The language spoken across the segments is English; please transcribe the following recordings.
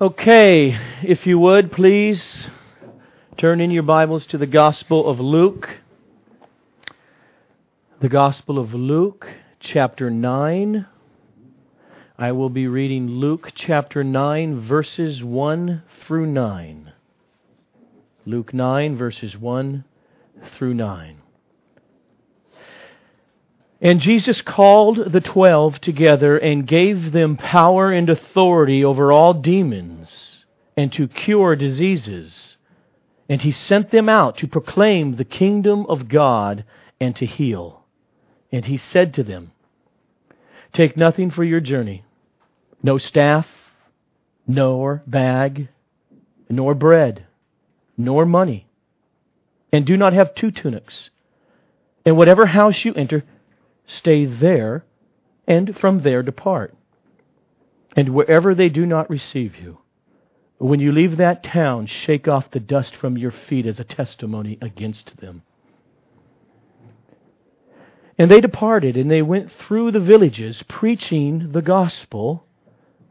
Okay, if you would, please turn in your Bibles to the Gospel of Luke. The Gospel of Luke, chapter 9. I will be reading Luke chapter 9, verses 1 through 9. Luke 9, verses 1 through 9. And Jesus called the twelve together and gave them power and authority over all demons and to cure diseases. And he sent them out to proclaim the kingdom of God and to heal. And he said to them, Take nothing for your journey no staff, nor bag, nor bread, nor money. And do not have two tunics. And whatever house you enter, stay there, and from there depart. And wherever they do not receive you, when you leave that town, shake off the dust from your feet as a testimony against them. And they departed, and they went through the villages, preaching the gospel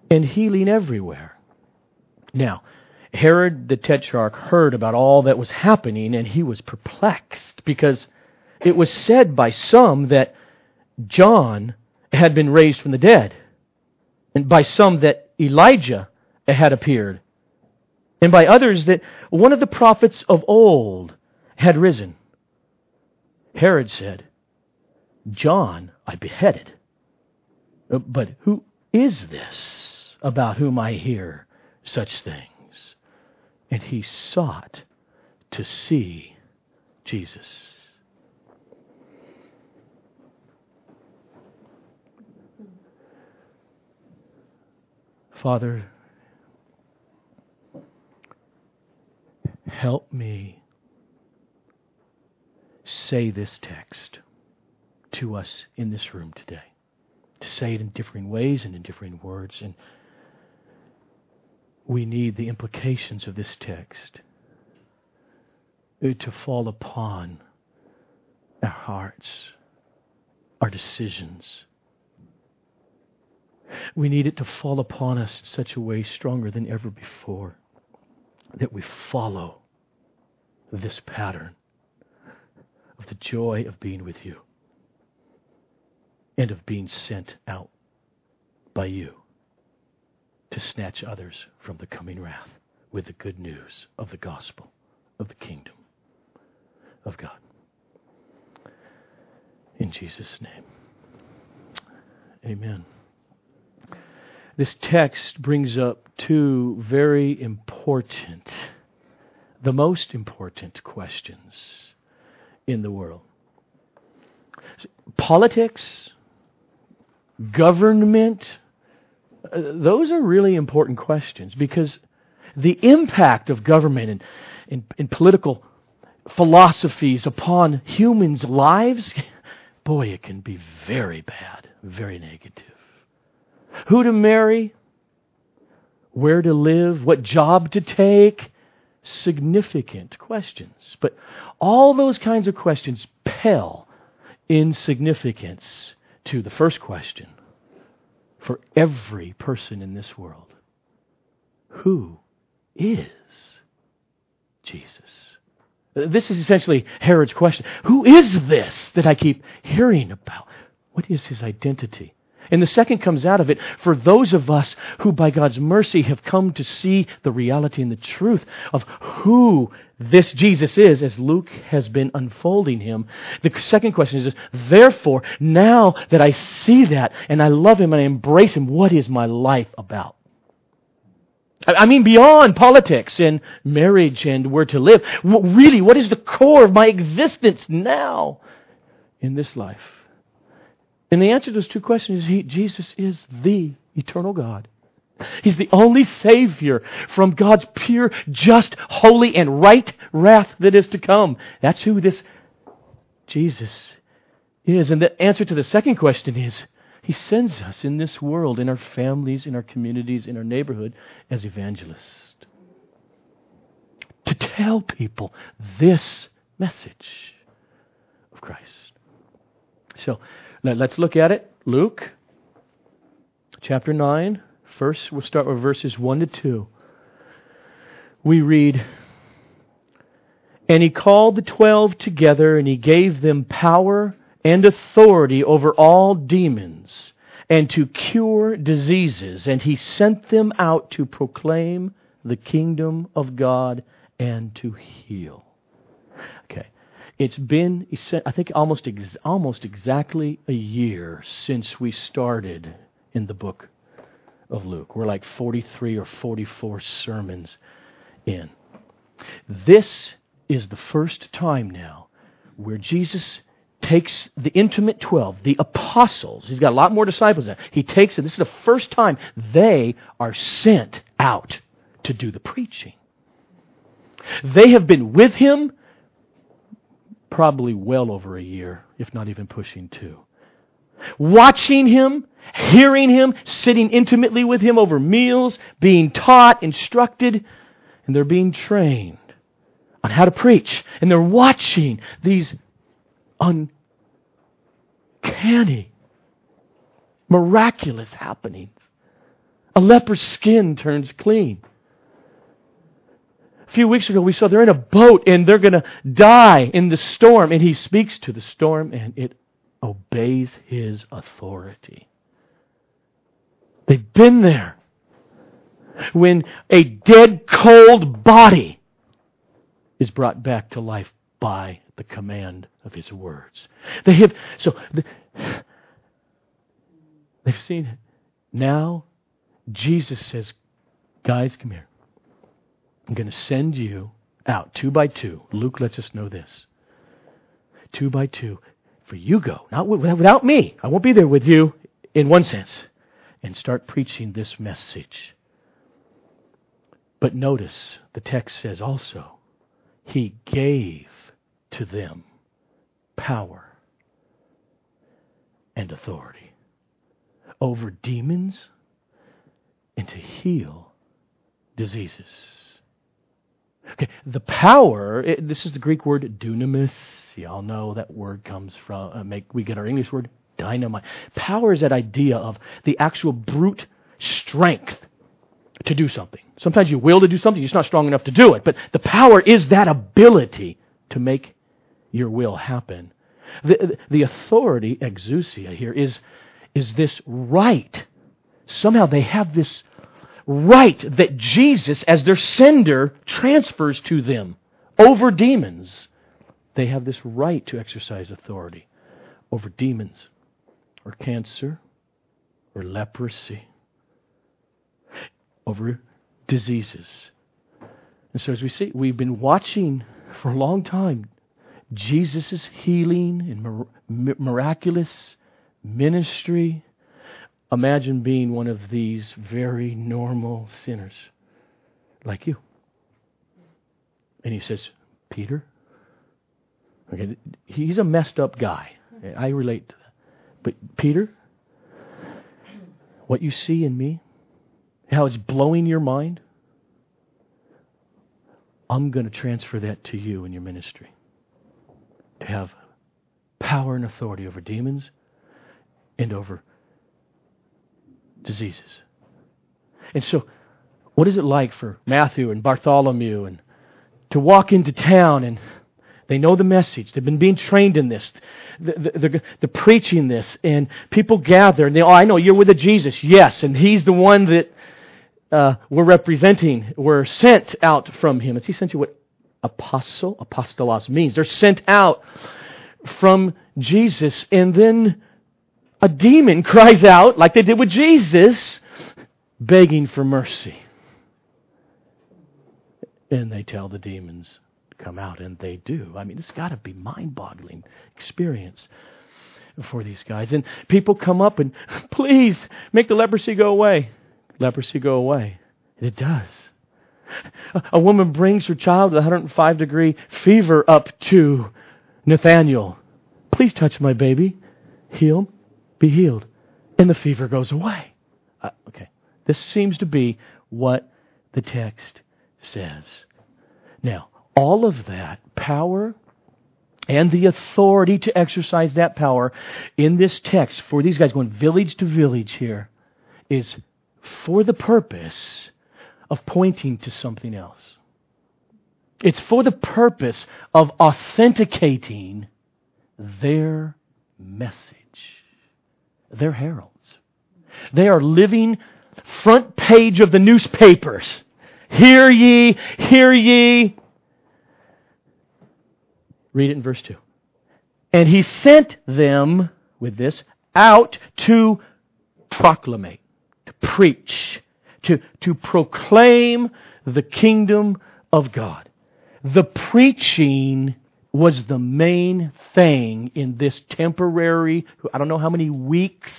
and healing everywhere. Now, Herod the Tetrarch heard about all that was happening, and he was perplexed, because it was said by some that John had been raised from the dead, and by some that Elijah had appeared, and by others that one of the prophets of old had risen. Herod said, John I beheaded. But who is this about whom I hear such things? And he sought to see Jesus. Father, help me say this text to us in this room today. To say it in differing ways and in differing words. And we need the implications of this text uh, to fall upon our hearts, our decisions, we need it to fall upon us in such a way stronger than ever before that we follow this pattern of the joy of being with you and of being sent out by you to snatch others from the coming wrath with the good news of the gospel of the kingdom of God. In Jesus' name. Amen. This text brings up two very important, the most important questions in the world. Politics, government, uh, those are really important questions because the impact of government and, and, and, political philosophies upon humans' lives, boy, it can be very bad, very negative who to marry, where to live, what job to take. Significant questions. But all those kinds of questions pale in significance to the first question for every person in this world Who is Jesus? This is essentially Herod's question. Who is this that I keep hearing about? What is his identity? And the second comes out of it for those of us who, by God's mercy, have come to see the reality and the truth of who this Jesus is, as Luke has been unfolding him. The second question is, therefore, now that I see that and I love him and I embrace him, what is my life about? I mean, beyond politics and marriage and where to live. Really, what is the core of my existence now in this life? And the answer to those two questions is he, Jesus is the eternal God. He's the only Savior from God's pure, just, holy, and right wrath that is to come. That's who this Jesus is. And the answer to the second question is He sends us in this world, in our families, in our communities, in our neighborhood, as evangelists to tell people this message of Christ. So, let's look at it. Luke chapter 9. First, we'll start with verses 1 to 2. we read, And he called the twelve together, and he gave them power and authority over all demons, and to cure diseases, and he sent them out to proclaim the kingdom of God and to heal. It's been, I think, almost, ex- almost exactly a year since we started in the book of Luke. We're like 43 or 44 sermons in. This is the first time now where Jesus takes the intimate 12, the apostles, he's got a lot more disciples now. He takes them. this is the first time they are sent out to do the preaching. They have been with him probably well over a year, if not even pushing two. Watching him, hearing him, sitting intimately with him over meals, being taught, instructed, and they're being trained on how to preach. And they're watching these uncanny, miraculous happenings. A leper's skin turns clean. Few weeks ago, we saw they're in a boat and they're going to die in the storm. And he speaks to the storm and it obeys his authority. They've been there. When a dead, cold body is brought back to life by the command of his words. They have, so, the, they've seen it. Now, Jesus says, guys, come here. I'm going to send you out two by two. Luke lets us know this. Two by two. For you go, not without me. I won't be there with you in one sense. And start preaching this message. But notice the text says also, He gave to them power and authority over demons and to heal diseases. Okay, the power, it, this is the Greek word dunamis. Y'all know that word comes from, uh, make, we get our English word dynamite. Power is that idea of the actual brute strength to do something. Sometimes you will to do something, you're just not strong enough to do it. But the power is that ability to make your will happen. The, the authority, exousia, here is, is this right. Somehow they have this right that Jesus, as their sender, transfers to them over demons. They have this right to exercise authority over demons or cancer or leprosy, over diseases. And so, as we see, we've been watching for a long time Jesus' healing and miraculous ministry Imagine being one of these very normal sinners like you. And he says, Peter, okay, he's a messed up guy. I relate to that. But Peter, what you see in me, how it's blowing your mind, I'm going to transfer that to you in your ministry. To have power and authority over demons and over diseases. And so, what is it like for Matthew and Bartholomew and to walk into town and they know the message. They've been being trained in this. They're, preaching this, and people gather, and they, oh, I know you're with a Jesus. Yes, and he's the one that uh, we're representing. We're sent out from him. Sent you what apostle, apostolos means? They're sent out from Jesus, and then a demon cries out, like they did with Jesus, begging for mercy. And they tell the demons come out, and they do. I mean, it's got to be mind boggling experience for these guys. And people come up and, please, make the leprosy go away. Leprosy go away. And it does. A woman brings her child with 105 degree fever up to Nathaniel. Please touch my baby. Heal be healed. And the fever goes away. Uh, okay. This seems to be what the text says. Now, all of that power and the authority to exercise that power in this text for these guys going village to village here is for the purpose of pointing to something else. It's for the purpose of authenticating their message. They're heralds. They are living front page of the newspapers. Hear ye, hear ye. Read it in verse 2. And he sent them, with this, out to proclamate, to preach, to, to proclaim the kingdom of God. The preaching was the main thing in this temporary, I don't know how many weeks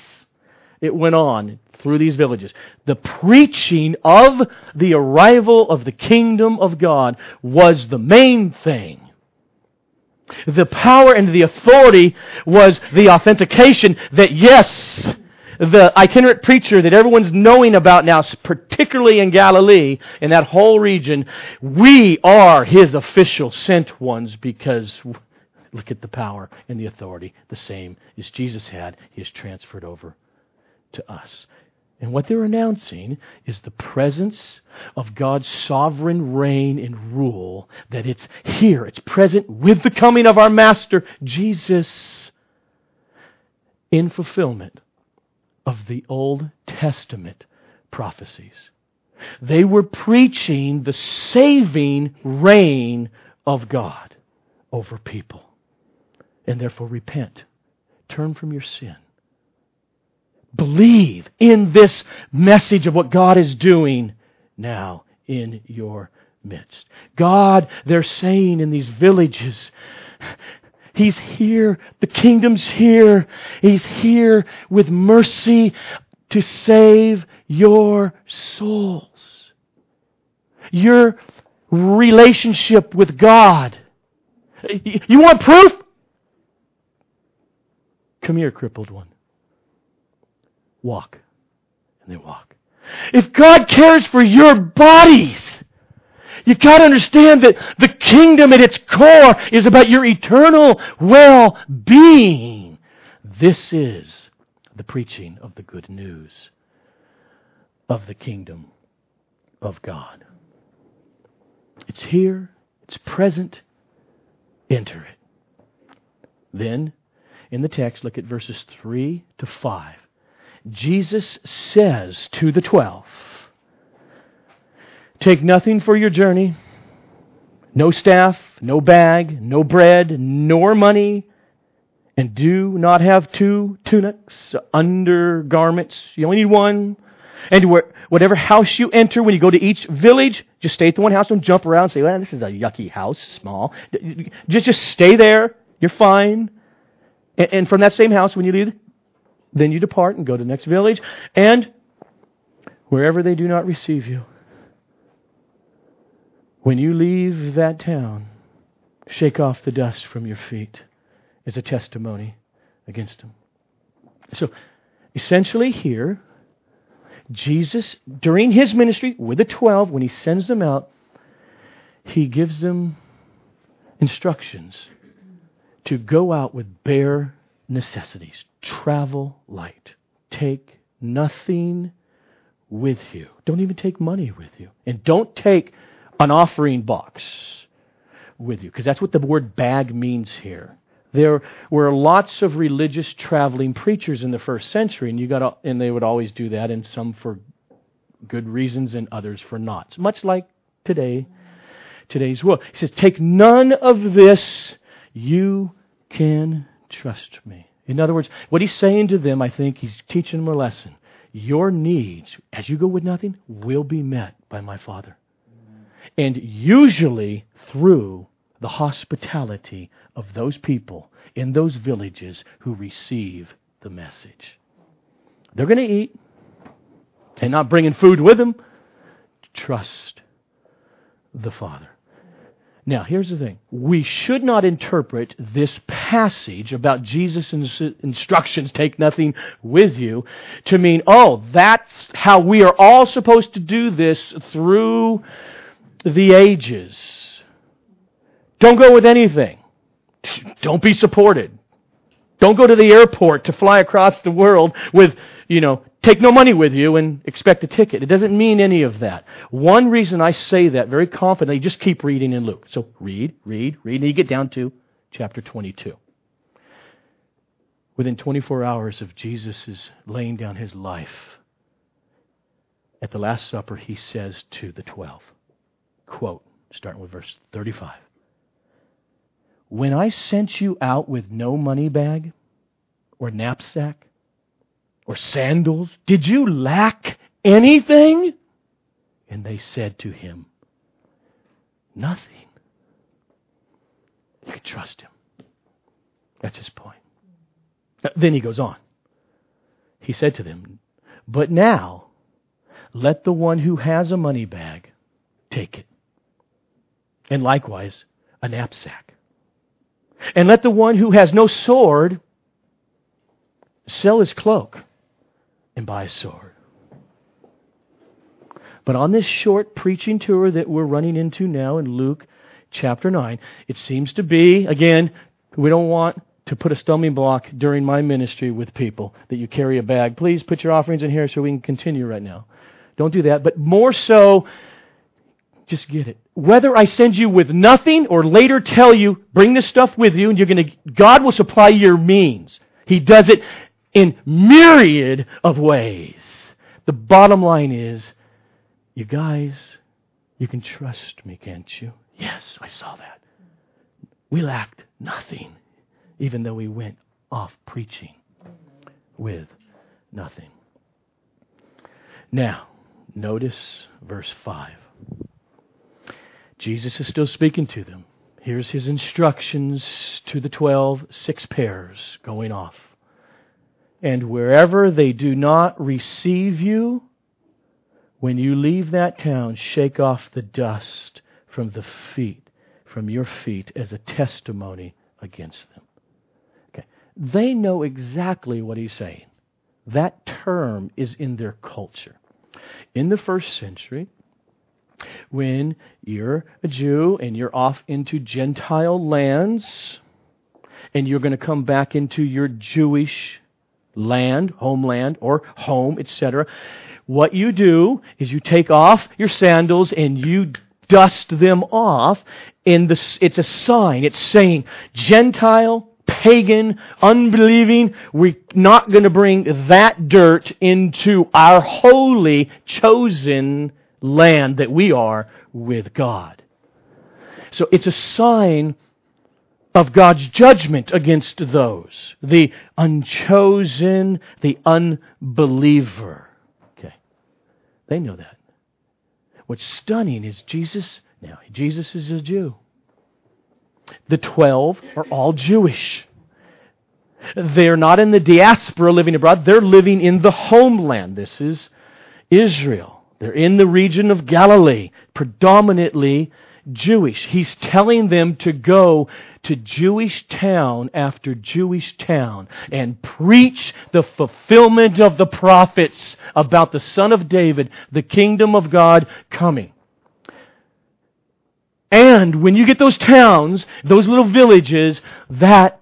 it went on through these villages. The preaching of the arrival of the kingdom of God was the main thing. The power and the authority was the authentication that yes, the itinerant preacher that everyone's knowing about now, particularly in Galilee, in that whole region, we are his official sent ones because look at the power and the authority. The same as Jesus had, he is transferred over to us. And what they're announcing is the presence of God's sovereign reign and rule, that it's here, it's present with the coming of our Master, Jesus, in fulfillment of the Old Testament prophecies. They were preaching the saving reign of God over people. And therefore, repent. Turn from your sin. Believe in this message of what God is doing now in your midst. God, they're saying in these villages, He's here. The kingdom's here. He's here with mercy to save your souls. Your relationship with God. You want proof? Come here, crippled one. Walk. And they walk. If God cares for your bodies, you got to understand that the kingdom at its core is about your eternal well being. This is the preaching of the good news of the kingdom of God. It's here, it's present. Enter it. Then, in the text, look at verses 3 to 5. Jesus says to the twelve, Take nothing for your journey no staff, no bag, no bread, nor money, and do not have two tunics, undergarments. You only need one. And whatever house you enter, when you go to each village, just stay at the one house. Don't jump around and say, well, this is a yucky house, small. Just, just stay there. You're fine. And, and from that same house, when you leave, then you depart and go to the next village. And wherever they do not receive you, when you leave that town, shake off the dust from your feet as a testimony against them. So, essentially, here, Jesus, during his ministry with the 12, when he sends them out, he gives them instructions to go out with bare necessities. Travel light. Take nothing with you. Don't even take money with you. And don't take an offering box with you, because that's what the word bag means here. There were lots of religious traveling preachers in the first century, and you got and they would always do that, and some for good reasons and others for not. Much like today, today's world. He says, "Take none of this. You can trust me." In other words, what he's saying to them, I think he's teaching them a lesson. Your needs, as you go with nothing, will be met by my Father and usually through the hospitality of those people in those villages who receive the message. They're going to eat and not bringing food with them. Trust the Father. Now, here's the thing. We should not interpret this passage about Jesus' instructions, take nothing with you, to mean, oh, that's how we are all supposed to do this through the ages. Don't go with anything. Don't be supported. Don't go to the airport to fly across the world with, you know, take no money with you and expect a ticket. It doesn't mean any of that. One reason I say that very confidently, just keep reading in Luke. So read, read, read, and you get down to chapter 22. Within 24 hours of Jesus' laying down his life, at the Last Supper, he says to the twelve, quote, starting with verse 35 When I sent you out with no money bag or knapsack or sandals, did you lack anything? And they said to him, Nothing. You can trust him. That's his point. Then he goes on. He said to them, But now, let the one who has a money bag take it. And likewise, a knapsack. And let the one who has no sword sell his cloak and buy a sword. But on this short preaching tour that we're running into now in Luke chapter 9, it seems to be, again, we don't want to put a stumbling block during my ministry with people that you carry a bag. Please put your offerings in here so we can continue right now. Don't do that. But more so, just get it. Whether I send you with nothing or later tell you, bring this stuff with you and you're going to, God will supply your means. He does it in myriad of ways. The bottom line is, you guys, you can trust me, can't you? Yes, I saw that. We lacked nothing, even though we went off preaching with nothing. Now, Notice verse 5. Jesus is still speaking to them. Here's his instructions to the twelve, six pairs going off. And wherever they do not receive you, when you leave that town, shake off the dust from the feet, from your feet, as a testimony against them. Okay. They know exactly what he's saying. That term is in their culture in the first century, when you're a Jew and you're off into Gentile lands, and you're going to come back into your Jewish land, homeland, or home, etc., what you do is you take off your sandals and you dust them off. In the, it's a sign. It's saying Gentile pagan, unbelieving, we're not going to bring that dirt into our holy, chosen land that we are with God. So it's a sign of God's judgment against those, the unchosen, the unbeliever. Okay. They know that. What's stunning is Jesus, now, Jesus is a Jew. The twelve are all Jewish. They're not in the diaspora living abroad, they're living in the homeland. This is Israel. They're in the region of Galilee, predominantly Jewish. He's telling them to go to Jewish town after Jewish town and preach the fulfillment of the prophets about the Son of David, the kingdom of God coming. And when you get those towns, those little villages that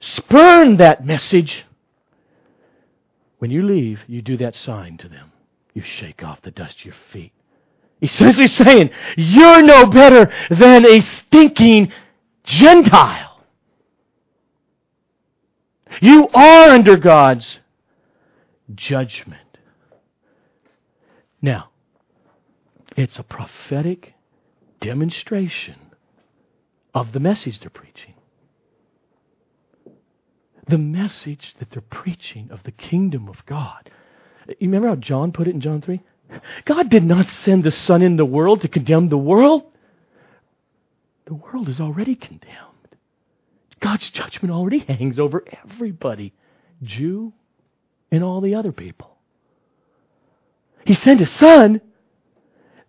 spurn that message, when you leave, you do that sign to them. You shake off the dust of your feet. Essentially saying, you're no better than a stinking Gentile. You are under God's judgment. Now, it's a prophetic demonstration of the message they're preaching. The message that they're preaching of the kingdom of God. You remember how John put it in John 3? God did not send the Son in the world to condemn the world. The world is already condemned. God's judgment already hangs over everybody, Jew and all the other people. He sent his Son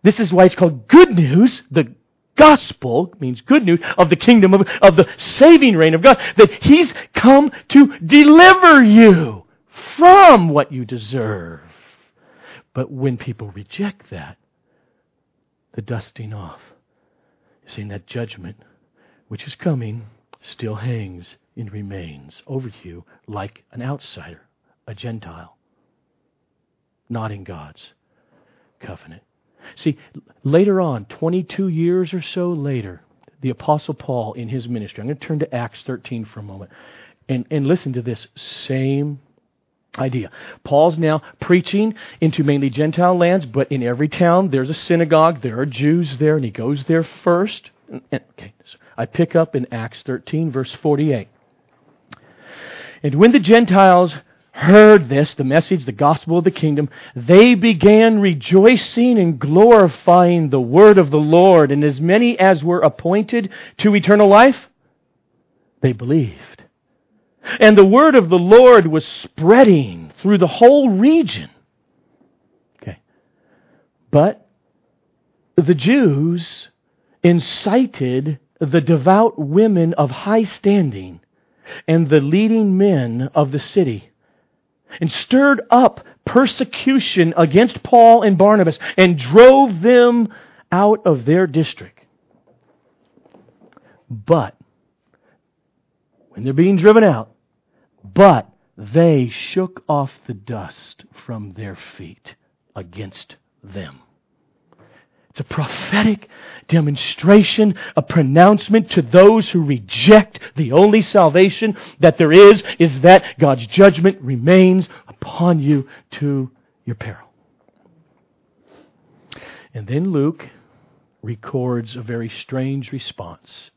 this is why it's called good news. The gospel means good news of the kingdom of, of the saving reign of God. That He's come to deliver you from what you deserve. But when people reject that, the dusting off, seeing that judgment which is coming still hangs and remains over you like an outsider, a Gentile. not in God's covenant. See, later on, 22 years or so later, the Apostle Paul in his ministry, I'm going to turn to Acts 13 for a moment and, and listen to this same idea. Paul's now preaching into mainly Gentile lands, but in every town there's a synagogue. There are Jews there, and he goes there first. Okay, so I pick up in Acts 13, verse 48. And when the Gentiles heard this, the message, the gospel of the kingdom, they began rejoicing and glorifying the word of the Lord. And as many as were appointed to eternal life, they believed. And the word of the Lord was spreading through the whole region. Okay. But the Jews incited the devout women of high standing and the leading men of the city and stirred up persecution against Paul and Barnabas and drove them out of their district. But, when they're being driven out, but they shook off the dust from their feet against them. It's a prophetic demonstration, a pronouncement to those who reject the only salvation that there is, is that God's judgment remains upon you to your peril. And then Luke records a very strange response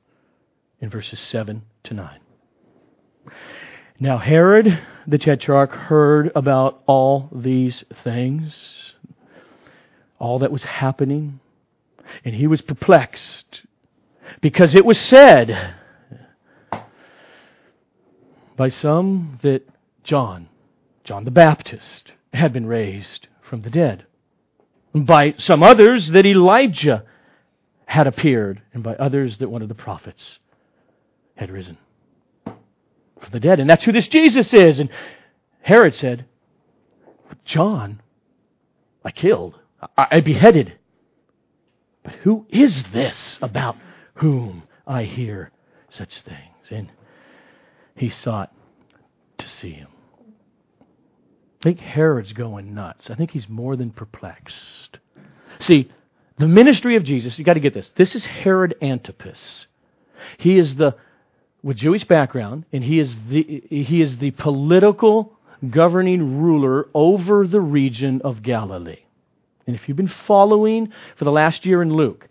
in verses 7 to 9. Now, Herod the Tetrarch heard about all these things, all that was happening and he was perplexed because it was said by some that John, John the Baptist, had been raised from the dead. And by some others that Elijah had appeared, and by others that one of the prophets had risen from the dead. And that's who this Jesus is. And Herod said, John, I killed, I beheaded. But who is this about whom I hear such things? And he sought to see him. I think Herod's going nuts. I think he's more than perplexed. See, the ministry of Jesus, you got to get this. This is Herod Antipas. He is the with Jewish background, and he is the he is the political governing ruler over the region of Galilee. And if you've been following for the last year in Luke,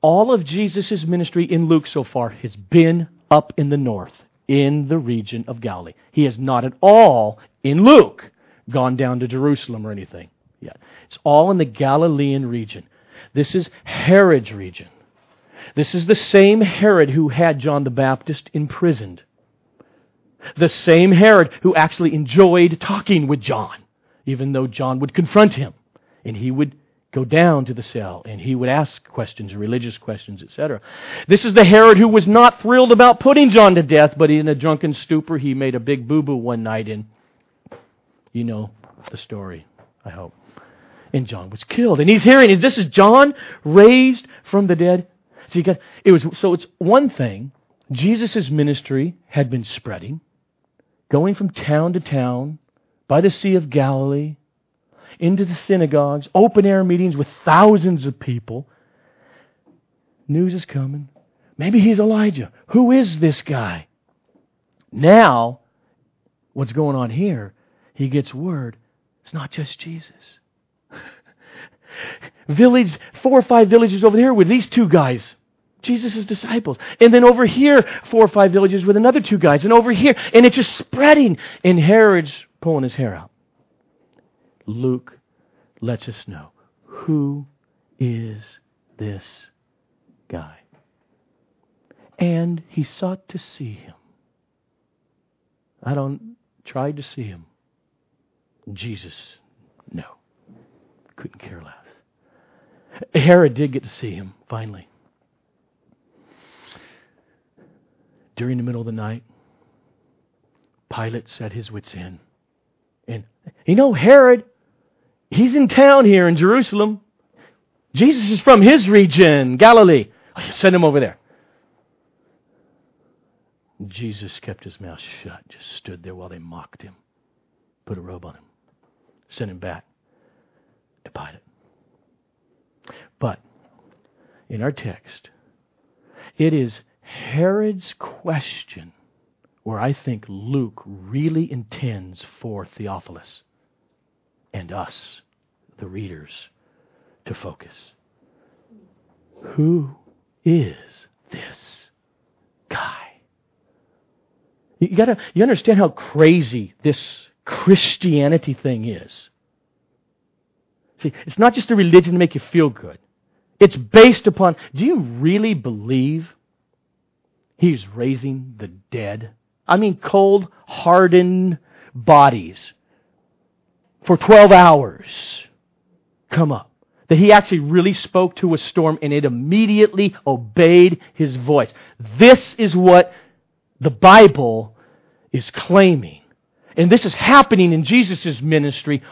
all of Jesus' ministry in Luke so far has been up in the north, in the region of Galilee. He has not at all, in Luke, gone down to Jerusalem or anything yet. It's all in the Galilean region. This is Herod's region. This is the same Herod who had John the Baptist imprisoned. The same Herod who actually enjoyed talking with John, even though John would confront him and he would go down to the cell and he would ask questions, religious questions, etc. This is the Herod who was not thrilled about putting John to death, but in a drunken stupor he made a big boo boo one night and you know the story, I hope. And John was killed. And he's hearing, is this is John raised from the dead? So you got it was so it's one thing. Jesus' ministry had been spreading, going from town to town by the Sea of Galilee, into the synagogues, open air meetings with thousands of people. News is coming. Maybe he's Elijah. Who is this guy? Now, what's going on here? He gets word it's not just Jesus. Village, four or five villages over here with these two guys. Jesus' disciples. And then over here, four or five villages with another two guys. And over here. And it's just spreading. And Herod's pulling his hair out. Luke lets us know who is this guy. And he sought to see him. I don't tried to see him. Jesus, no. Couldn't care less. Herod did get to see him finally. During the middle of the night, Pilate set his wits in. And you know, Herod, He's in town here in Jerusalem. Jesus is from his region, Galilee. Oh, send him over there. Jesus kept his mouth shut, just stood there while they mocked him, put a robe on him, sent him back. to Pilate. But in our text, it is Herod's question where I think Luke really intends for Theophilus and us, the readers, to focus. Who is this guy? You gotta you understand how crazy this Christianity thing is. See, it's not just a religion to make you feel good. It's based upon do you really believe he's raising the dead? I mean cold, hardened bodies for 12 hours come up that he actually really spoke to a storm and it immediately obeyed his voice. This is what the Bible is claiming. And this is happening in Jesus' ministry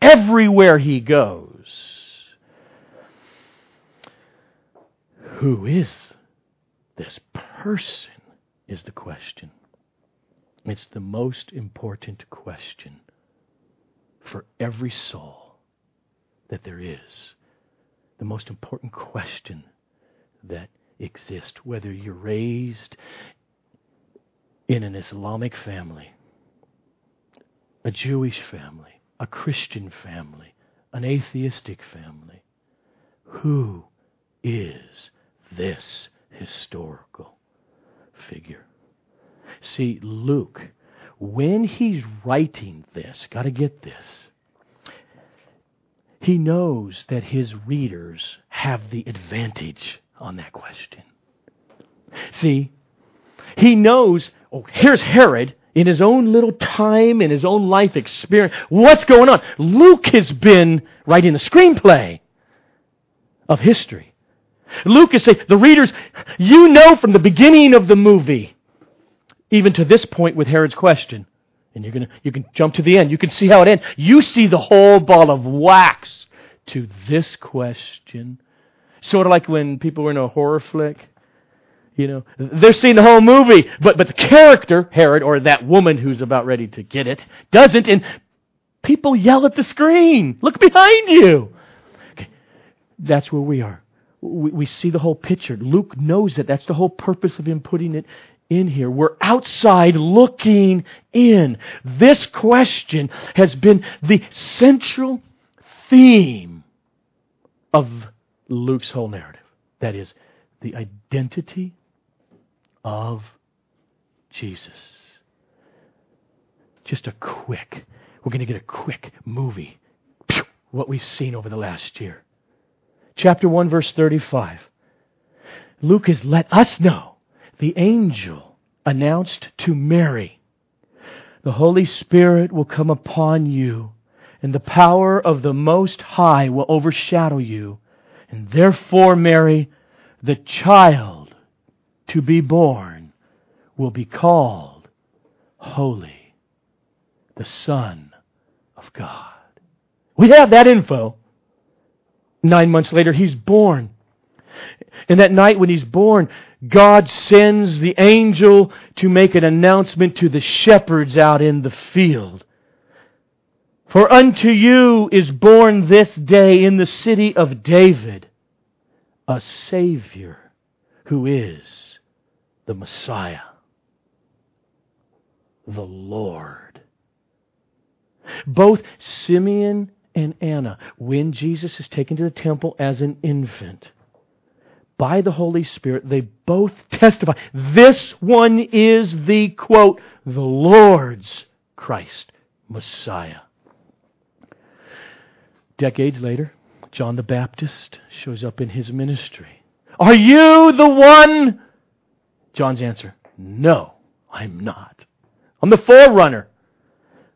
everywhere he goes. Who is this person? Is the question. It's the most important question for every soul that there is the most important question that exists, whether you're raised in an Islamic family, a Jewish family, a Christian family, an atheistic family. Who is this historical figure? See, Luke, when he's writing this, got to get this, he knows that his readers have the advantage on that question. See, he knows, oh, here's Herod in his own little time, in his own life experience. What's going on? Luke has been writing the screenplay of history. Luke is saying, the readers, you know from the beginning of the movie, even to this point with Herod's question, and you're gonna, you can jump to the end. You can see how it ends. You see the whole ball of wax to this question. Sort of like when people were in a horror flick. You know, they're seeing the whole movie, but, but the character, Herod, or that woman who's about ready to get it, doesn't, and people yell at the screen. Look behind you. Okay. That's where we are. We, we see the whole picture. Luke knows it. That's the whole purpose of him putting it in here. We're outside looking in. This question has been the central theme of Luke's whole narrative. That is, the identity of Jesus. Just a quick, we're going to get a quick movie. What we've seen over the last year. Chapter 1, verse 35. Luke has let us know the angel announced to Mary, The Holy Spirit will come upon you, and the power of the Most High will overshadow you. And therefore, Mary, the child to be born will be called Holy, the Son of God. We have that info. Nine months later, he's born. And that night when he's born, God sends the angel to make an announcement to the shepherds out in the field. For unto you is born this day in the city of David a Savior who is the Messiah, the Lord. Both Simeon and Anna, when Jesus is taken to the temple as an infant, by the Holy Spirit, they both testify. This one is the, quote, the Lord's Christ, Messiah. Decades later, John the Baptist shows up in his ministry. Are you the one? John's answer, no, I'm not. I'm the forerunner.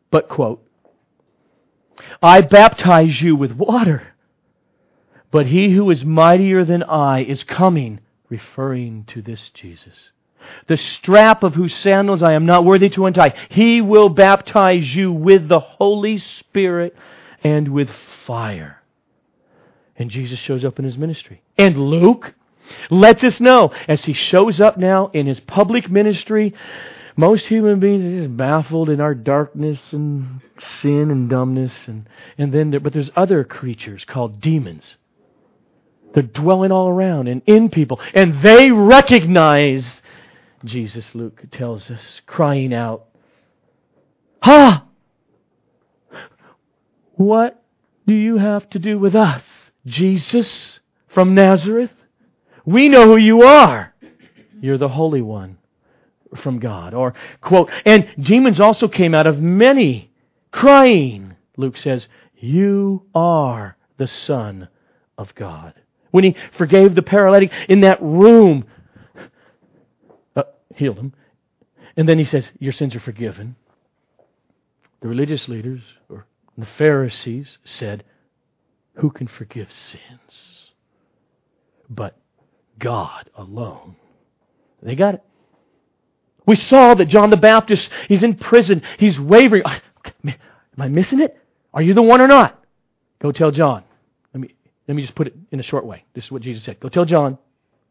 But, quote, I baptize you with water. But he who is mightier than I is coming, referring to this Jesus. The strap of whose sandals I am not worthy to untie. He will baptize you with the Holy Spirit and with fire. And Jesus shows up in his ministry. And Luke lets us know as he shows up now in his public ministry most human beings are just baffled in our darkness and sin and dumbness, and and then there, but there's other creatures called demons. They're dwelling all around and in people, and they recognize Jesus. Luke tells us, crying out, "Ha! What do you have to do with us, Jesus from Nazareth? We know who you are. You're the Holy One from God. Or, quote, and demons also came out of many, crying, Luke says, You are the Son of God. When he forgave the paralytic in that room, uh, healed him, and then he says, Your sins are forgiven. The religious leaders or the Pharisees said, Who can forgive sins? But God alone. They got it. We saw that John the Baptist, he's in prison. He's wavering. Am I missing it? Are you the one or not? Go tell John. Let me, let me just put it in a short way. This is what Jesus said. Go tell John,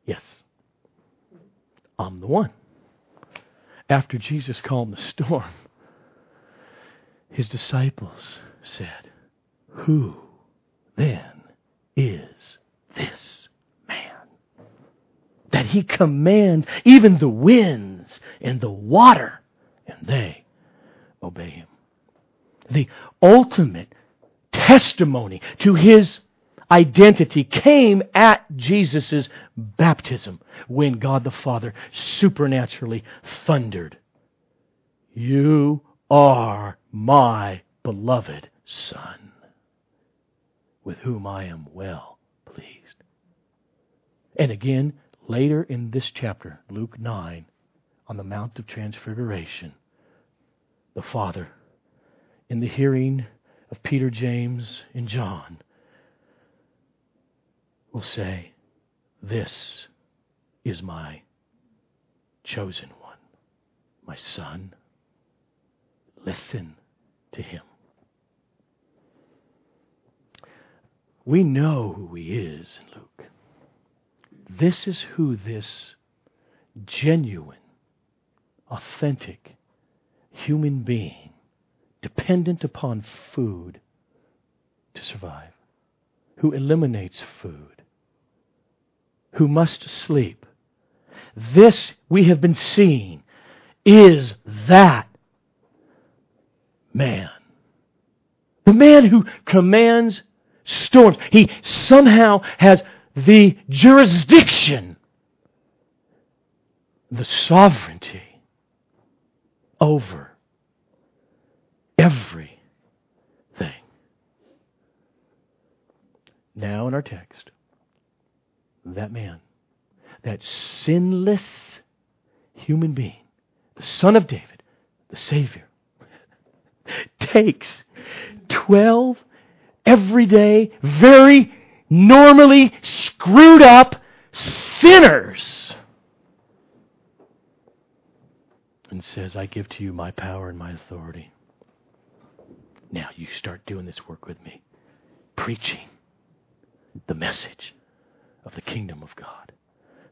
yes, I'm the one. After Jesus calmed the storm, his disciples said, Who then is this man? That he commands even the winds and the water, and they obey him. The ultimate testimony to his identity came at Jesus' baptism when God the Father supernaturally thundered, You are my beloved Son, with whom I am well pleased. And again, later in this chapter, Luke 9, on the Mount of Transfiguration, the Father, in the hearing of Peter, James, and John, will say, This is my chosen one, my Son. Listen to him. We know who he is in Luke. This is who this genuine, authentic human being, dependent upon food to survive, who eliminates food, who must sleep. This we have been seeing is that man. The man who commands storms. He somehow has the jurisdiction, the sovereignty over everything. Now, in our text, that man, that sinless human being, the Son of David, the Savior, takes 12 everyday, very normally screwed up sinners and says, I give to you my power and my authority. Now you start doing this work with me, preaching the message of the kingdom of God,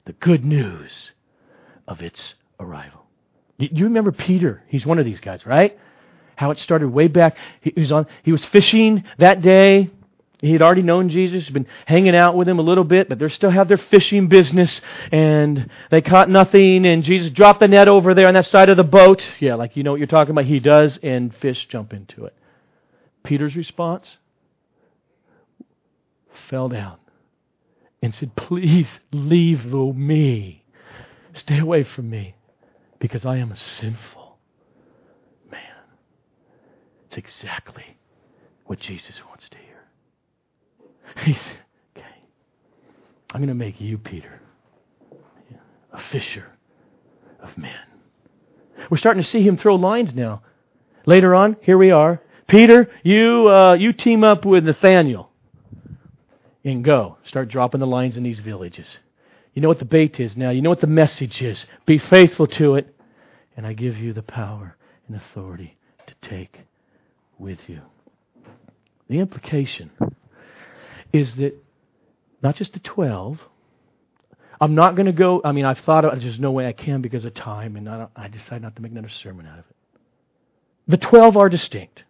the good news of its arrival. You remember Peter? He's one of these guys, right? how it started way back. He was on. He was fishing that day. He had already known Jesus, been hanging out with him a little bit, but they still have their fishing business, and they caught nothing. And Jesus dropped the net over there on that side of the boat. Yeah, like you know what you're talking about. He does, and fish jump into it. Peter's response fell down and said, Please leave me. Stay away from me because I am a sinful that's exactly what Jesus wants to hear. He said, Okay, I'm going to make you, Peter, a fisher of men. We're starting to see him throw lines now. Later on, here we are. Peter, you, uh, you team up with Nathaniel and go. Start dropping the lines in these villages. You know what the bait is now. You know what the message is. Be faithful to it, and I give you the power and authority to take with you. The implication is that not just the 12, I'm not going to go. I mean, I've thought of There's no way I can because of time, and I, I decide not to make another sermon out of it. The 12 are distinct.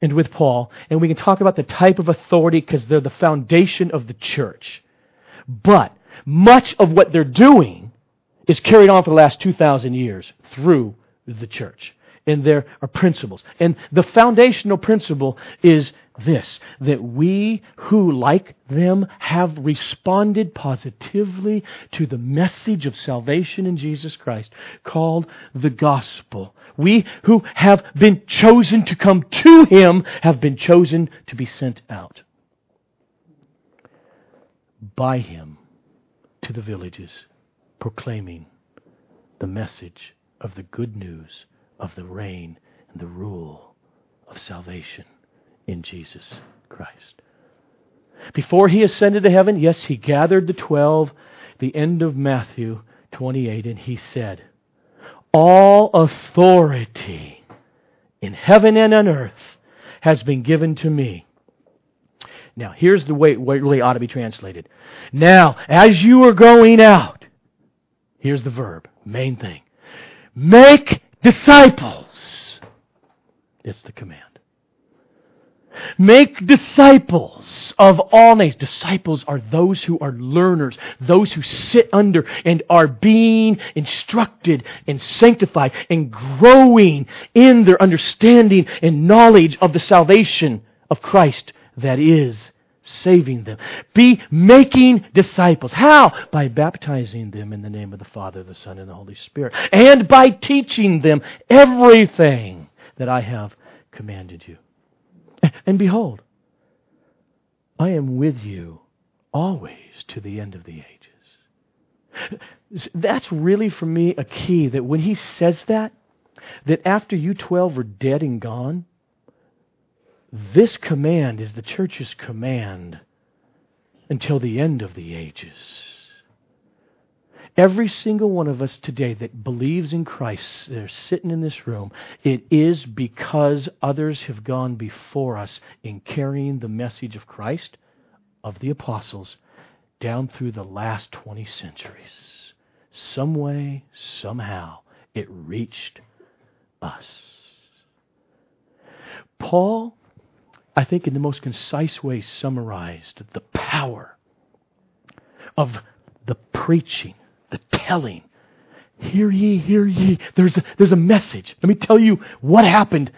And with Paul, and we can talk about the type of authority because they're the foundation of the church. But much of what they're doing is carried on for the last 2,000 years through the church. And there are uh, principles. And the foundational principle is this that we who, like them, have responded positively to the message of salvation in Jesus Christ called the gospel. We who have been chosen to come to Him have been chosen to be sent out by Him to the villages, proclaiming the message of the good news of the reign and the rule of salvation in Jesus Christ. Before he ascended to heaven, yes, he gathered the twelve, the end of Matthew 28, and he said, All authority in heaven and on earth has been given to me. Now, here's the way it really ought to be translated. Now, as you are going out, here's the verb, main thing. Make disciples. It's the command. Make disciples of all nations. Disciples are those who are learners, those who sit under and are being instructed and sanctified and growing in their understanding and knowledge of the salvation of Christ that is saving them. Be making disciples. How? By baptizing them in the name of the Father, the Son, and the Holy Spirit. And by teaching them everything that I have commanded you. And behold, I am with you always to the end of the ages. That's really for me a key that when he says that, that after you 12 are dead and gone, this command is the church's command until the end of the ages. Every single one of us today that believes in Christ, they're sitting in this room, it is because others have gone before us in carrying the message of Christ, of the apostles, down through the last 20 centuries. Some way, somehow, it reached us. Paul, I think, in the most concise way, summarized the power of the preaching the telling. Hear ye, hear ye. There's a, there's a message. Let me tell you what happened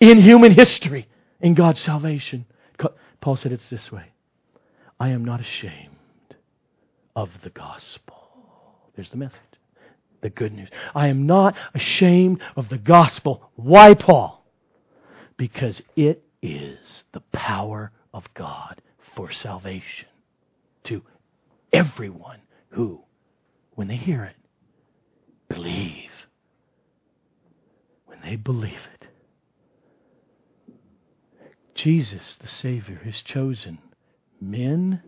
in human history in God's salvation. Paul said it's this way I am not ashamed of the gospel. There's the message, the good news. I am not ashamed of the gospel. Why, Paul? Because it is the power of God for salvation to everyone who when they hear it, believe. When they believe it. Jesus, the Savior, has chosen men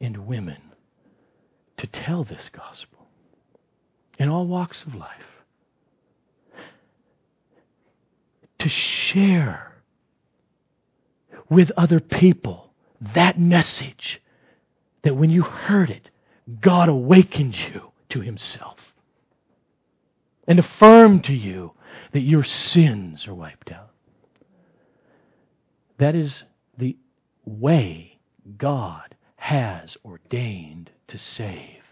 and women to tell this gospel in all walks of life. To share with other people that message that when you heard it, God awakened you to Himself and affirmed to you that your sins are wiped out. That is the way God has ordained to save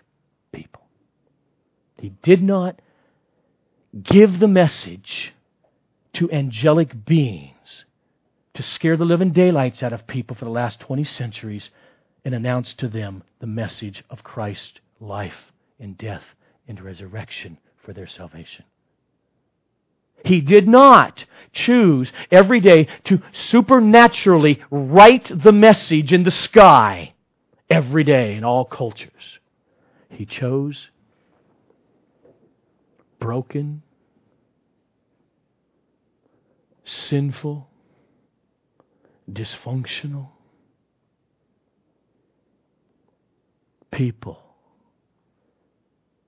people. He did not give the message to angelic beings to scare the living daylights out of people for the last 20 centuries and announce to them the message of Christ's life and death and resurrection for their salvation. He did not choose every day to supernaturally write the message in the sky every day in all cultures. He chose broken, sinful, dysfunctional, people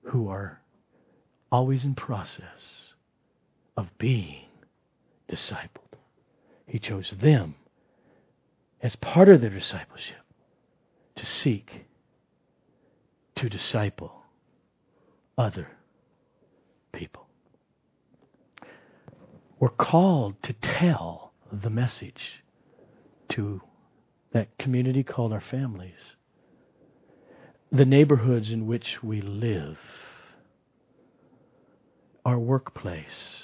who are always in process of being discipled. He chose them as part of their discipleship to seek to disciple other people. We're called to tell the message to that community called our families, the neighborhoods in which we live, our workplace,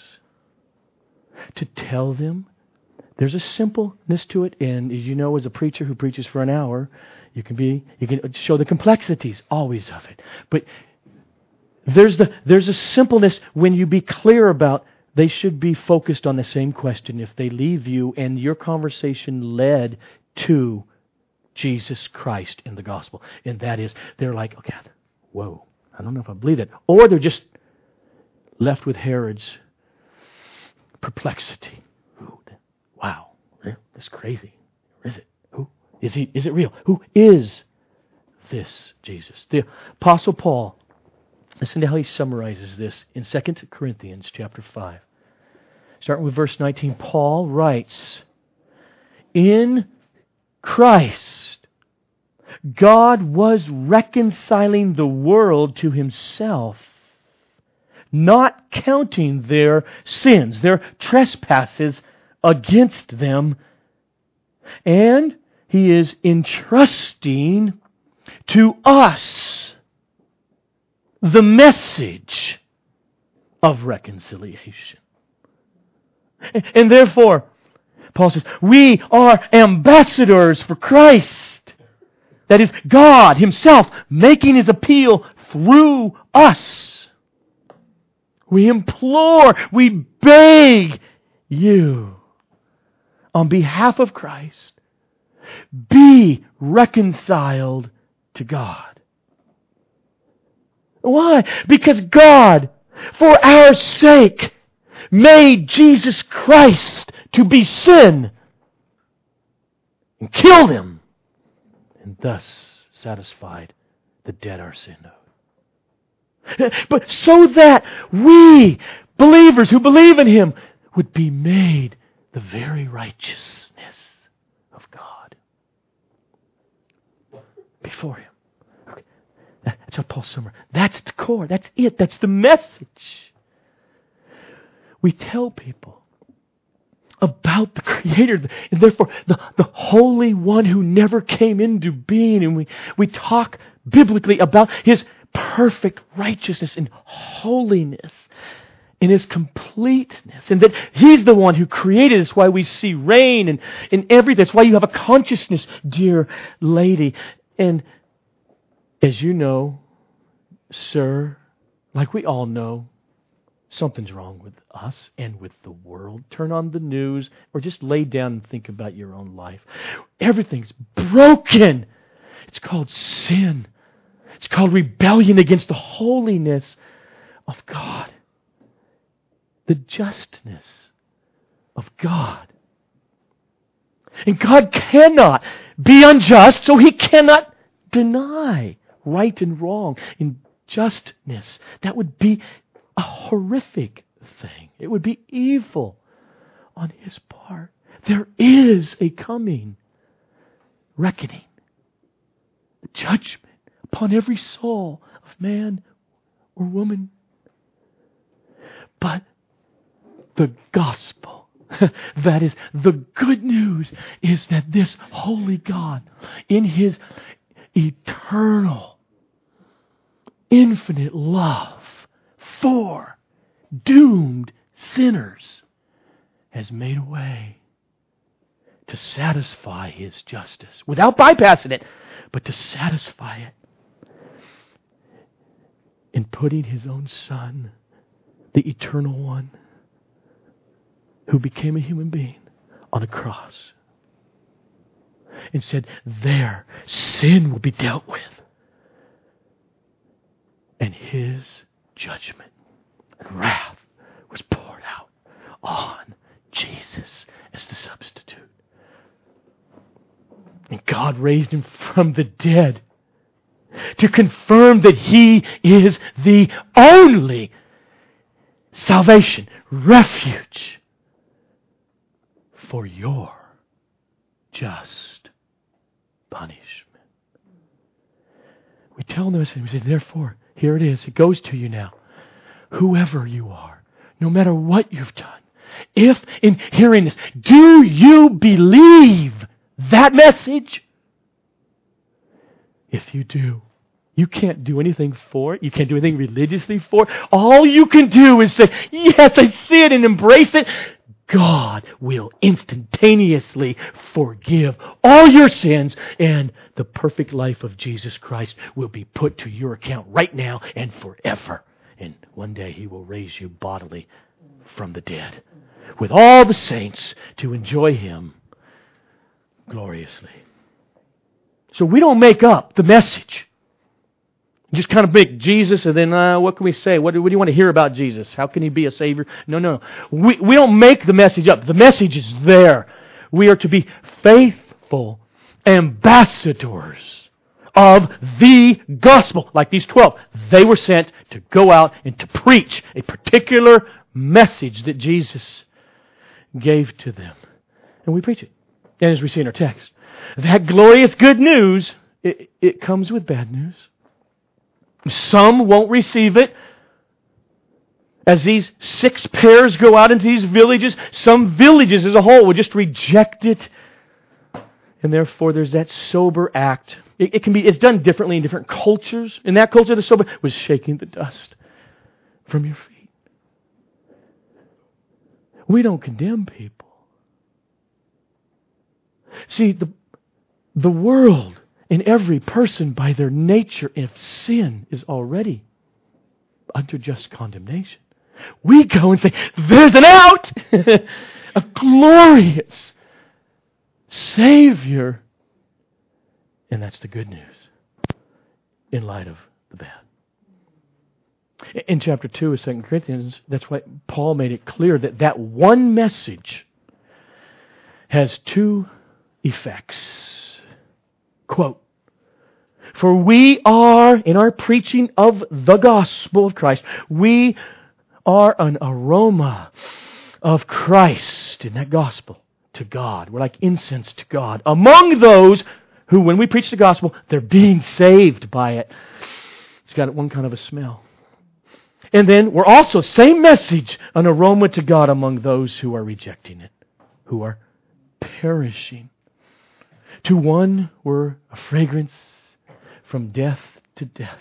to tell them there's a simpleness to it, and as you know, as a preacher who preaches for an hour, you can be you can show the complexities always of it. But there's the there's a simpleness when you be clear about they should be focused on the same question if they leave you and your conversation led to Jesus Christ in the gospel. And that is they're like, okay, whoa, I don't know if I believe that. Or they're just left with Herod's perplexity. Wow, that's crazy. Is it? Who is he? Is it real? Who is this Jesus? The Apostle Paul. Listen to how he summarizes this in 2 Corinthians chapter 5. Starting with verse 19, Paul writes, In Christ, God was reconciling the world to himself, not counting their sins, their trespasses against them. And he is entrusting to us the message of reconciliation. And therefore, Paul says, we are ambassadors for Christ. That is, God Himself making His appeal through us. We implore, we beg you on behalf of Christ, be reconciled to God. Why? Because God, for our sake, made Jesus Christ to be sin and killed him, and thus satisfied the debt our sin owed. But so that we, believers who believe in him, would be made the very righteousness of God before Him. That's what Paul Summer. That's the core. That's it. That's the message. We tell people about the Creator, and therefore the, the Holy One who never came into being, and we, we talk biblically about His perfect righteousness and holiness in his completeness. And that he's the one who created us, why we see rain and, and everything. That's why you have a consciousness, dear lady. And as you know, sir, like we all know, something's wrong with us and with the world. Turn on the news or just lay down and think about your own life. Everything's broken. It's called sin. It's called rebellion against the holiness of God the justness of God. And God cannot be unjust, so he cannot deny right and wrong in justness. That would be a horrific thing. It would be evil on his part. There is a coming reckoning, judgment upon every soul of man or woman. But the gospel. that is, the good news is that this holy God, in his eternal, infinite love for doomed sinners, has made a way to satisfy his justice without bypassing it, but to satisfy it in putting his own Son, the eternal one, who became a human being on a cross and said, There, sin will be dealt with. And his judgment and wrath was poured out on Jesus as the substitute. And God raised him from the dead to confirm that he is the only salvation, refuge for your just punishment. We tell them, he said, therefore, here it is. It goes to you now. Whoever you are, no matter what you've done, if in hearing this, do you believe that message? If you do, you can't do anything for it. You can't do anything religiously for it. All you can do is say, Yes, I see it and embrace it. God will instantaneously forgive all your sins, and the perfect life of Jesus Christ will be put to your account right now and forever. And one day He will raise you bodily from the dead with all the saints to enjoy Him gloriously. So we don't make up the message. Just kind of make Jesus, and then uh, what can we say? What do, what do, you want to hear about Jesus? How can he be a Savior? No, no. We, we don't make the message up. The message is there. We are to be faithful ambassadors of the gospel. Like these 12. They were sent to go out and to preach a particular message that Jesus gave to them. And we preach it. And as we see in our text, that glorious good news, it, it comes with bad news. Some won't receive it. As these six pairs go out into these villages, some villages as a whole will just reject it. And therefore, there's that sober act. It, it, can be, it's done differently in different cultures. In that culture, the sober was shaking the dust from your feet. We don't condemn people. See, the, the world in every person by their nature if sin is already under just condemnation. We go and say, there's an out! a glorious Savior. And that's the good news in light of the bad. In chapter 2 of 2 Corinthians, that's why Paul made it clear that that one message has two effects Quote, For we are, in our preaching of the gospel of Christ, we are an aroma of Christ in that gospel to God. We're like incense to God among those who, when we preach the gospel, they're being saved by it. It's got one kind of a smell. And then we're also, same message, an aroma to God among those who are rejecting it, who are perishing. To one were a fragrance from death to death,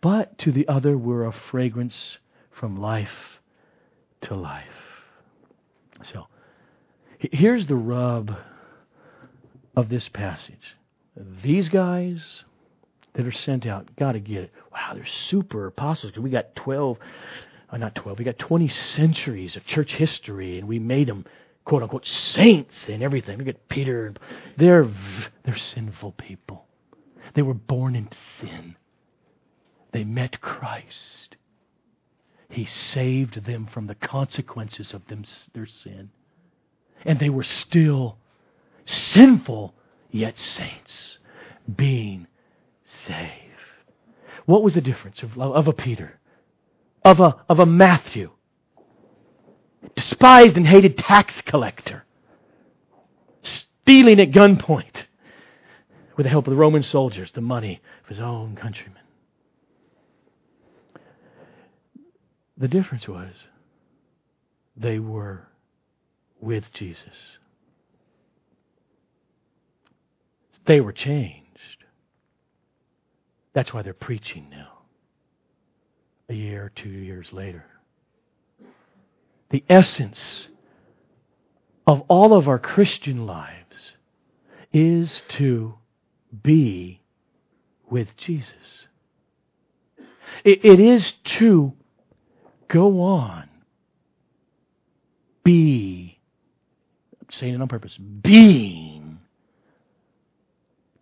but to the other were a fragrance from life to life. So, here's the rub of this passage. These guys that are sent out, got to get it. Wow, they're super apostles. We got 12, uh, not 12, we got 20 centuries of church history, and we made them quote unquote saints and everything. Look at Peter. They're, they're sinful people. They were born in sin. They met Christ. He saved them from the consequences of them, their sin. And they were still sinful, yet saints, being saved. What was the difference of, of a Peter, of a, of a Matthew, despised and hated tax collector, stealing at gunpoint with the help of the Roman soldiers the money of his own countrymen. The difference was they were with Jesus. They were changed. That's why they're preaching now, a year, two years later the essence of all of our Christian lives is to be with Jesus. it, it is to go on, be, I'm saying it on purpose, being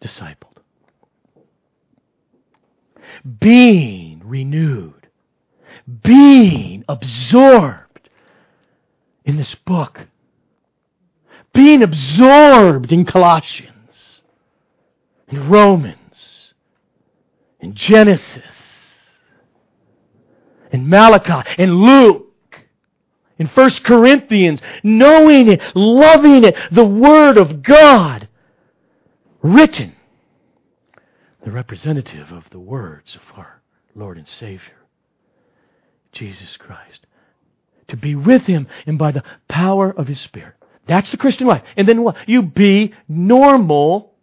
discipled, being renewed, being absorbed in this book. Being absorbed in Colossians, in Romans, in Genesis, in Malachi, in Luke, in 1 Corinthians, knowing it, loving it, the Word of God written. the representative of the words of our Lord and Savior, Jesus Christ. To be with Him and by the power of His Spirit. That's the Christian life. And then what? You be normal,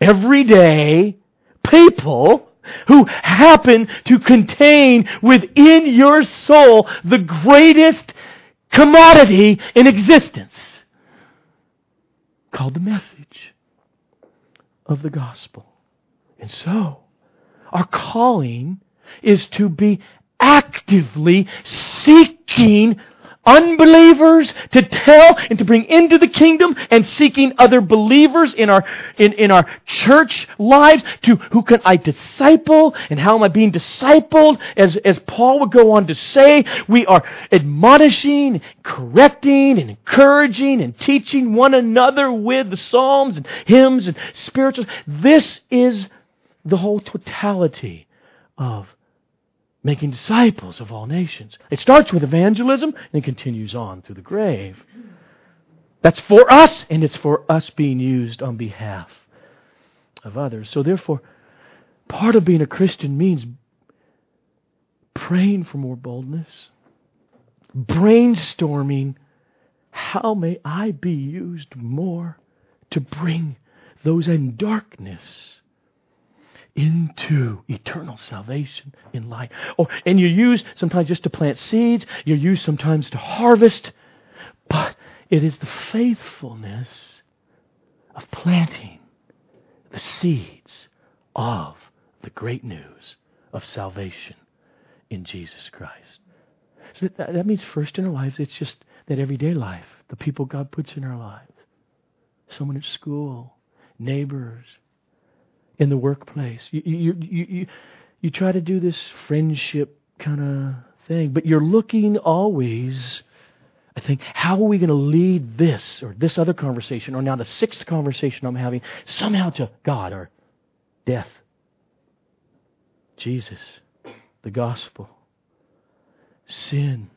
everyday people who happen to contain within your soul the greatest commodity in existence called the message of the gospel. And so, our calling is to be actively seeking unbelievers to tell and to bring into the kingdom and seeking other believers in our in, in our church lives to who can I disciple and how am I being discipled? As as Paul would go on to say we are admonishing correcting and encouraging and teaching one another with the psalms and hymns and spirituals. This is the whole totality of making disciples of all nations. It starts with evangelism and continues on through the grave. That's for us, and it's for us being used on behalf of others. So, therefore, part of being a Christian means praying for more boldness, brainstorming how may I be used more to bring those in darkness into eternal salvation in light. Oh, and you're used sometimes just to plant seeds, you're used sometimes to harvest, but it is the faithfulness of planting the seeds of the great news of salvation in Jesus Christ. So that, that means first in our lives, it's just that everyday life, the people God puts in our lives. Someone at school, neighbors, in the workplace. You, you, you, you, you try to do this friendship kind of thing, but you're looking always, I think, how are we going to lead this or this other conversation or now the sixth conversation I'm having somehow to God or death? Jesus, the gospel, sin.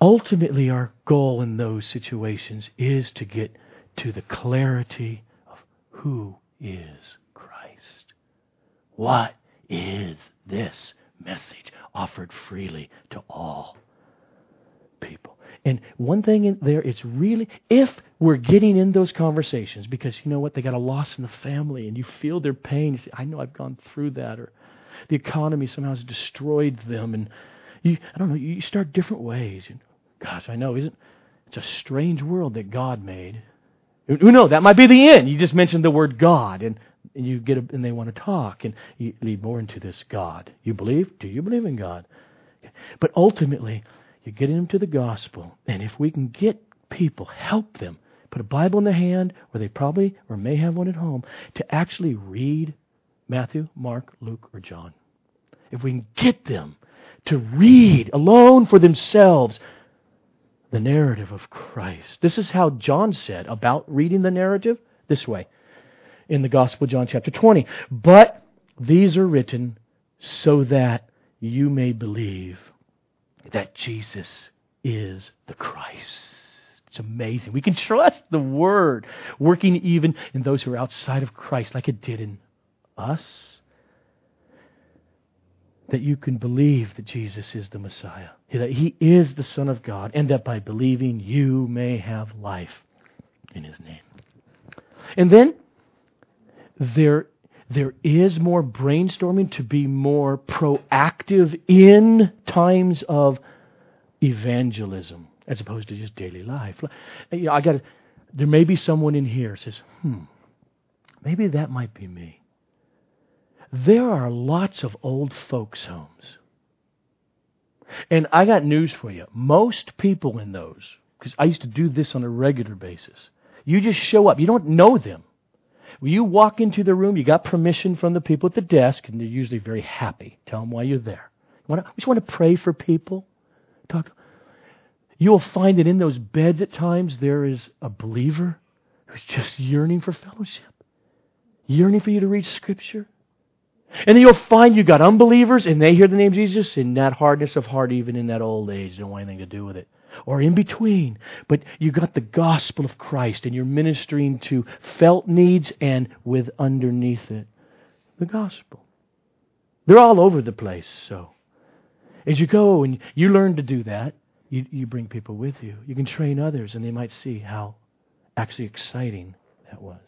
Ultimately, our goal in those situations is to get to the clarity of who is Christ? What is this message offered freely to all people? And one thing in there, it's really, if we're getting in those conversations, because you know what, they got a loss in the family and you feel their pain, you say, I know I've gone through that, or the economy somehow has destroyed them, and you, I don't know, you start different ways. And gosh, I know, isn't it's a strange world that God made. Who knows? That might be the end. You just mentioned the word God, and, and you get a, and they want to talk, and you lead more into this God. You believe? Do you believe in God? But ultimately, you're getting them to the gospel, and if we can get people, help them, put a Bible in their hand, or they probably or may have one at home, to actually read Matthew, Mark, Luke, or John. If we can get them to read alone for themselves the narrative of Christ. This is how John said about reading the narrative this way in the Gospel of John chapter 20. But these are written so that you may believe that Jesus is the Christ. It's amazing. We can trust the Word working even in those who are outside of Christ, like it did in us that you can believe that Jesus is the Messiah, that He is the Son of God, and that by believing you may have life in His name. And then there, there is more brainstorming to be more proactive in times of evangelism as opposed to just daily life. You know, I got there may be someone in here says, "Hmm, maybe that might be me." There are lots of old folks' homes. And I got news for you. Most people in those, because I used to do this on a regular basis, you just show up. You don't know them. When you walk into the room, you got permission from the people at the desk, and they're usually very happy. Tell them why you're there. You want to, just want to pray for people. Talk. You will find that in those beds at times there is a believer who's just yearning for fellowship, yearning for you to read Scripture, and then you'll find you got unbelievers and they hear the name Jesus in that hardness of heart, even in that old age, don't want anything to do with it. Or in between. But you got the gospel of Christ and you're ministering to felt needs and with underneath it the gospel. They're all over the place, so. As you go and you learn to do that, you, you bring people with you. You can train others, and they might see how actually exciting that was.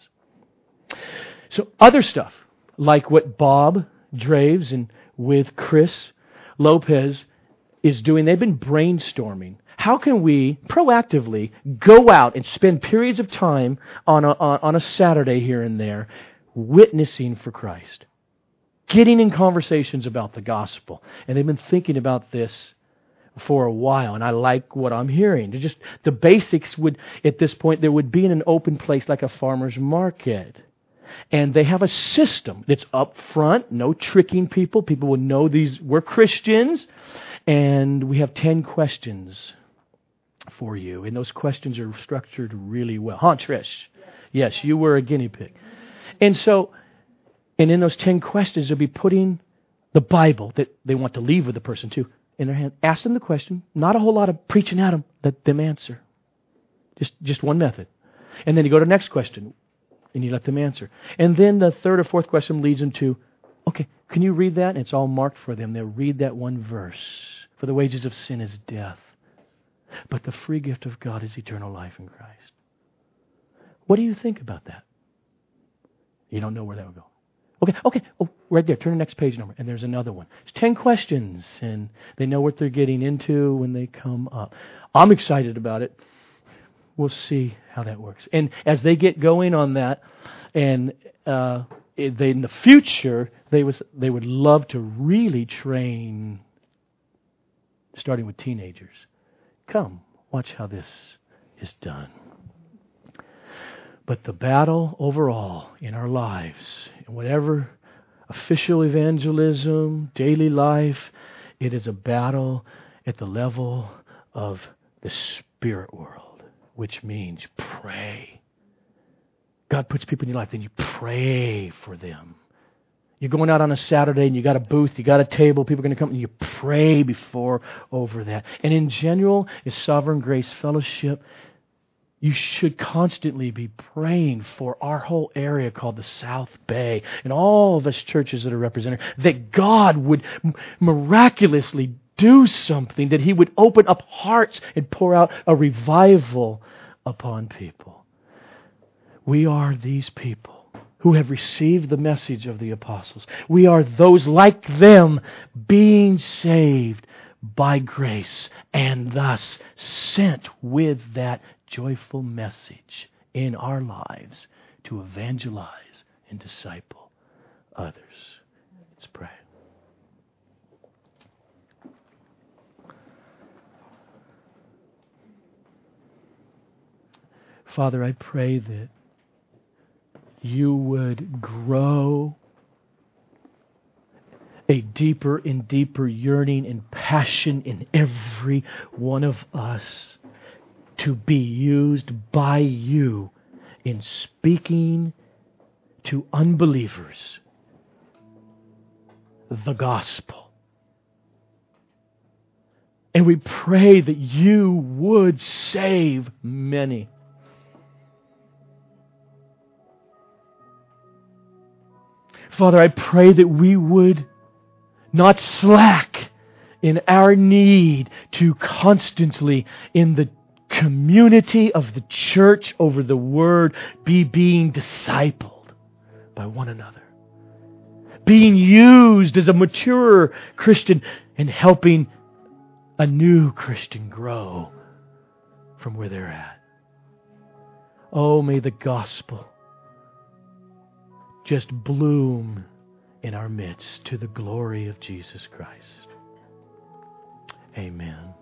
So, other stuff, like what Bob Draves and with Chris Lopez is doing, they've been brainstorming. How can we proactively go out and spend periods of time on a, on a Saturday here and there witnessing for Christ? Getting in conversations about the gospel. And they've been thinking about this for a while, and I like what I'm hearing. Just the basics would, at this point, there would be in an open place like a farmer's market. And they have a system that's up front, no tricking people. People will know these, we're Christians, and we have 10 questions for you. And those questions are structured really well. Huh, Trish? Yes, you were a guinea pig. And so, and in those 10 questions, they'll be putting the Bible that they want to leave with the person too in their hand. Ask them the question. Not a whole lot of preaching at them. Let them answer. Just, just one method. And then you go to the next question and you let them answer. And then the third or fourth question leads them to, okay, can you read that? And it's all marked for them. They'll read that one verse. For the wages of sin is death, but the free gift of God is eternal life in Christ. What do you think about that? You don't know where that would go. Okay, okay. Oh, right there. Turn the next page number. And there's another one. It's 10 questions, and they know what they're getting into when they come up. I'm excited about it. We'll see how that works. And as they get going on that, and uh, they, in the future, they, was, they would love to really train, starting with teenagers. Come, watch how this is done. But the battle overall in our lives, in whatever official evangelism, daily life, it is a battle at the level of the spirit world, which means pray. God puts people in your life, then you pray for them. You're going out on a Saturday and you got a booth, you got a table, people are going to come and you pray before over that. And in general, is Sovereign Grace Fellowship you should constantly be praying for our whole area called the South Bay and all of us churches that are represented, that God would miraculously do something, that He would open up hearts and pour out a revival upon people. We are these people who have received the message of the apostles. We are those like them being saved by grace and thus sent with that joyful message in our lives to evangelize and disciple others. Let's pray. Father, I pray that you would grow a deeper and deeper yearning and passion in every one of us to be used by you in speaking to unbelievers the gospel. And we pray that you would save many. Father, I pray that we would not slack in our need to constantly, in the community of the church over the word be being discipled by one another. Being used as a mature Christian and helping a new Christian grow from where they're at. Oh, may the gospel just bloom in our midst to the glory of Jesus Christ. Amen.